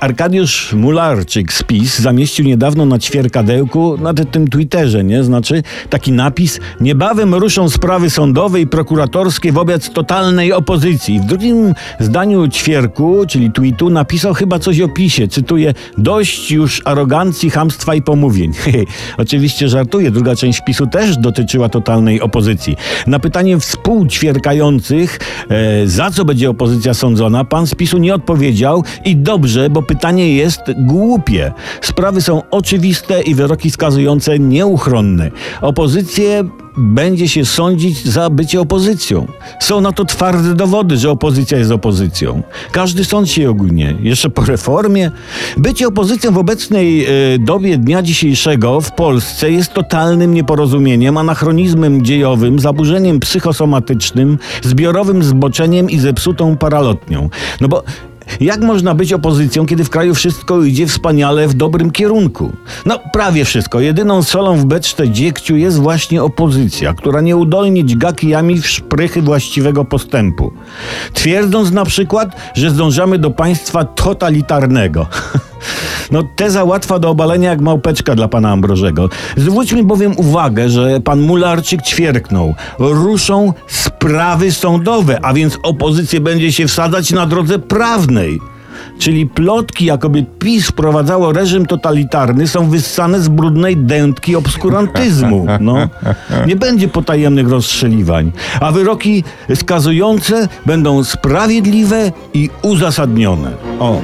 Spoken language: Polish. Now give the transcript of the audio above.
Arkadiusz Mularczyk z PiS zamieścił niedawno na ćwierkadełku, na tym Twitterze, nie? Znaczy taki napis Niebawem ruszą sprawy sądowe i prokuratorskie wobec totalnej opozycji. W drugim zdaniu ćwierku, czyli tweetu, napisał chyba coś o PiSie. Cytuję, dość już arogancji, hamstwa i pomówień. Oczywiście żartuję, druga część PiSu też dotyczyła totalnej opozycji. Na pytanie współćwierkających, e, za co będzie opozycja sądzona, pan z PiSu nie odpowiedział i dobrze, bo pytanie jest głupie. Sprawy są oczywiste i wyroki skazujące nieuchronne. Opozycję będzie się sądzić za bycie opozycją. Są na to twarde dowody, że opozycja jest opozycją. Każdy sąd się ogólnie, jeszcze po reformie. Bycie opozycją w obecnej y, dobie dnia dzisiejszego w Polsce jest totalnym nieporozumieniem, anachronizmem dziejowym, zaburzeniem psychosomatycznym, zbiorowym zboczeniem i zepsutą paralotnią. No bo jak można być opozycją, kiedy w kraju wszystko idzie wspaniale w dobrym kierunku? No, prawie wszystko. Jedyną solą w beczce dziegciu jest właśnie opozycja, która nieudolnie dźga kijami w szprychy właściwego postępu. Twierdząc na przykład, że zdążamy do państwa totalitarnego. No teza łatwa do obalenia jak małpeczka dla pana Ambrożego. Zwróćmy bowiem uwagę, że pan Mularczyk ćwierknął. Ruszą sprawy sądowe, a więc opozycja będzie się wsadzać na drodze prawnej. Czyli plotki, jakoby PiS wprowadzało reżim totalitarny, są wyssane z brudnej dętki obskurantyzmu. No. Nie będzie potajemnych rozstrzeliwań, a wyroki skazujące będą sprawiedliwe i uzasadnione. O.